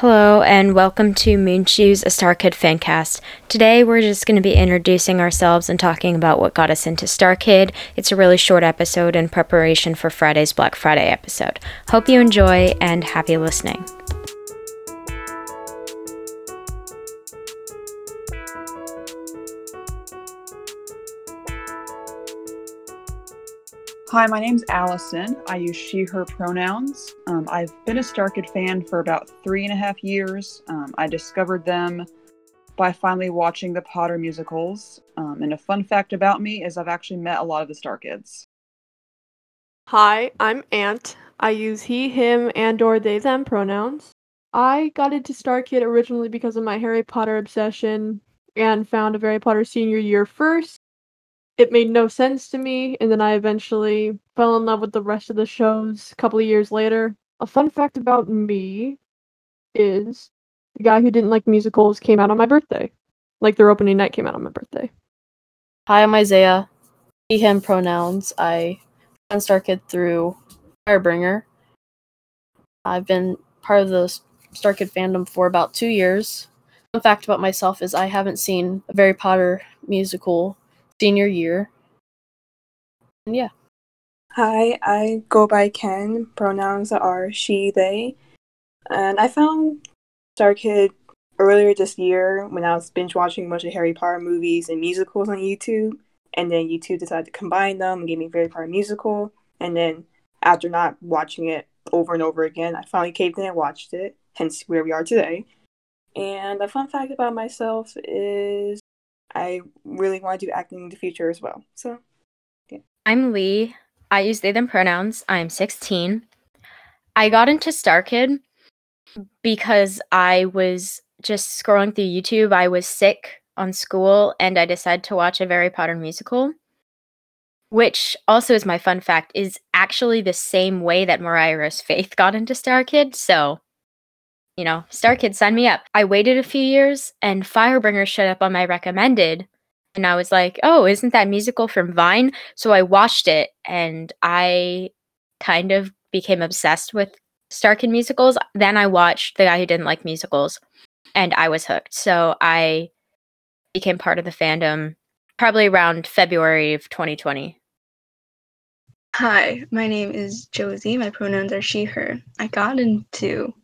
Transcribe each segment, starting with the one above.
Hello, and welcome to Moonshoes, a Starkid fancast. Today, we're just going to be introducing ourselves and talking about what got us into Starkid. It's a really short episode in preparation for Friday's Black Friday episode. Hope you enjoy and happy listening. Hi, my name's Allison. I use she, her pronouns. Um, I've been a Starkid fan for about three and a half years. Um, I discovered them by finally watching the Potter musicals. Um, and a fun fact about me is I've actually met a lot of the Starkids. Hi, I'm Ant. I use he, him, and or they, them pronouns. I got into Starkid originally because of my Harry Potter obsession and found a Harry Potter senior year first it made no sense to me, and then I eventually fell in love with the rest of the shows a couple of years later. A fun fact about me is the guy who didn't like musicals came out on my birthday. Like their opening night came out on my birthday. Hi, I'm Isaiah. He, him pronouns. I found Starkid through Firebringer. I've been part of the Starkid fandom for about two years. Fun fact about myself is I haven't seen a Harry Potter musical senior year. And yeah. Hi, I go by Ken. Pronouns are she, they. And I found Starkid earlier this year when I was binge watching a bunch of Harry Potter movies and musicals on YouTube. And then YouTube decided to combine them and gave me Harry Potter musical. And then after not watching it over and over again, I finally caved in and watched it, hence where we are today. And a fun fact about myself is I really want to do acting in the future as well. So, yeah. I'm Lee. I use they them pronouns. I'm 16. I got into Starkid because I was just scrolling through YouTube. I was sick on school and I decided to watch a Harry Potter musical, which also is my fun fact, is actually the same way that Mariah Rose Faith got into Starkid. So you know, Starkid, sign me up. I waited a few years and Firebringer showed up on my recommended. And I was like, oh, isn't that musical from Vine? So I watched it and I kind of became obsessed with Starkid musicals. Then I watched The Guy Who Didn't Like Musicals and I was hooked. So I became part of the fandom probably around February of 2020. Hi, my name is Josie. My pronouns are she, her. I got into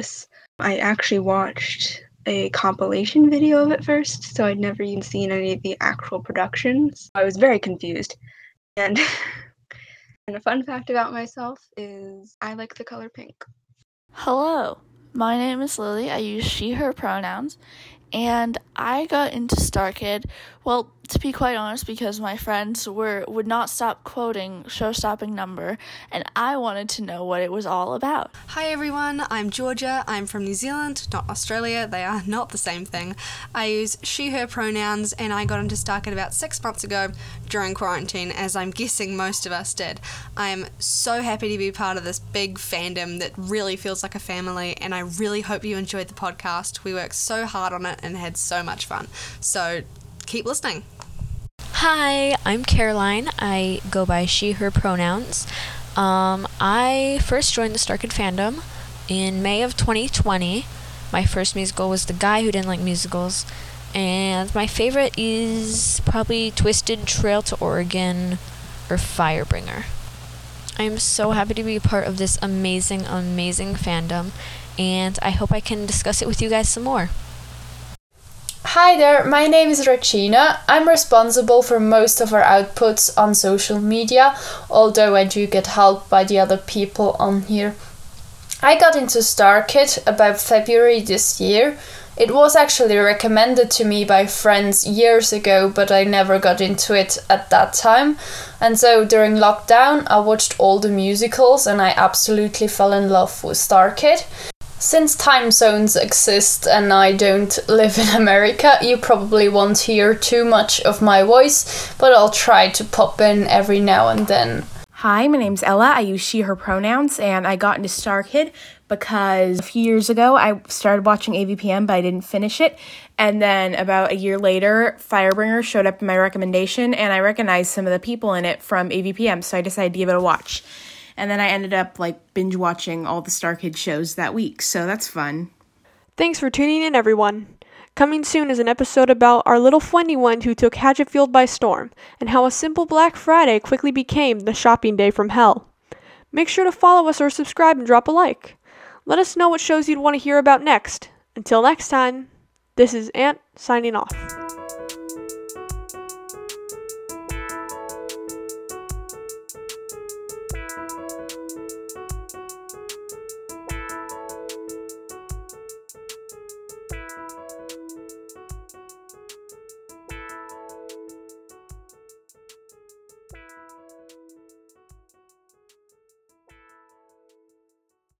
this. I actually watched a compilation video of it first, so I'd never even seen any of the actual productions. I was very confused. And and a fun fact about myself is I like the color pink. Hello. My name is Lily. I use she her pronouns and I got into Starkid. Well, to be quite honest, because my friends were would not stop quoting "Show Stopping Number," and I wanted to know what it was all about. Hi everyone, I'm Georgia. I'm from New Zealand, not Australia. They are not the same thing. I use she/her pronouns, and I got into Starkid about six months ago during quarantine, as I'm guessing most of us did. I am so happy to be part of this big fandom that really feels like a family, and I really hope you enjoyed the podcast. We worked so hard on it and had so much fun. So keep listening. Hi, I'm Caroline. I go by she, her pronouns. Um, I first joined the Starkid fandom in May of 2020. My first musical was The Guy Who Didn't Like Musicals. And my favorite is probably Twisted Trail to Oregon or Firebringer. I am so happy to be a part of this amazing, amazing fandom, and I hope I can discuss it with you guys some more. Hi there, my name is Regina. I'm responsible for most of our outputs on social media, although I do get help by the other people on here. I got into StarKid about February this year. It was actually recommended to me by friends years ago, but I never got into it at that time. And so during lockdown, I watched all the musicals and I absolutely fell in love with StarKid. Since time zones exist and I don't live in America, you probably won't hear too much of my voice, but I'll try to pop in every now and then. Hi, my name's Ella. I use she, her pronouns, and I got into Starkid because a few years ago I started watching AVPM, but I didn't finish it. And then about a year later, Firebringer showed up in my recommendation, and I recognized some of the people in it from AVPM, so I decided to give it a watch. And then I ended up like binge watching all the Starkid shows that week. So that's fun. Thanks for tuning in, everyone. Coming soon is an episode about our little funny one who took Hatchetfield by storm, and how a simple Black Friday quickly became the shopping day from hell. Make sure to follow us or subscribe and drop a like. Let us know what shows you'd want to hear about next. Until next time, this is Ant signing off.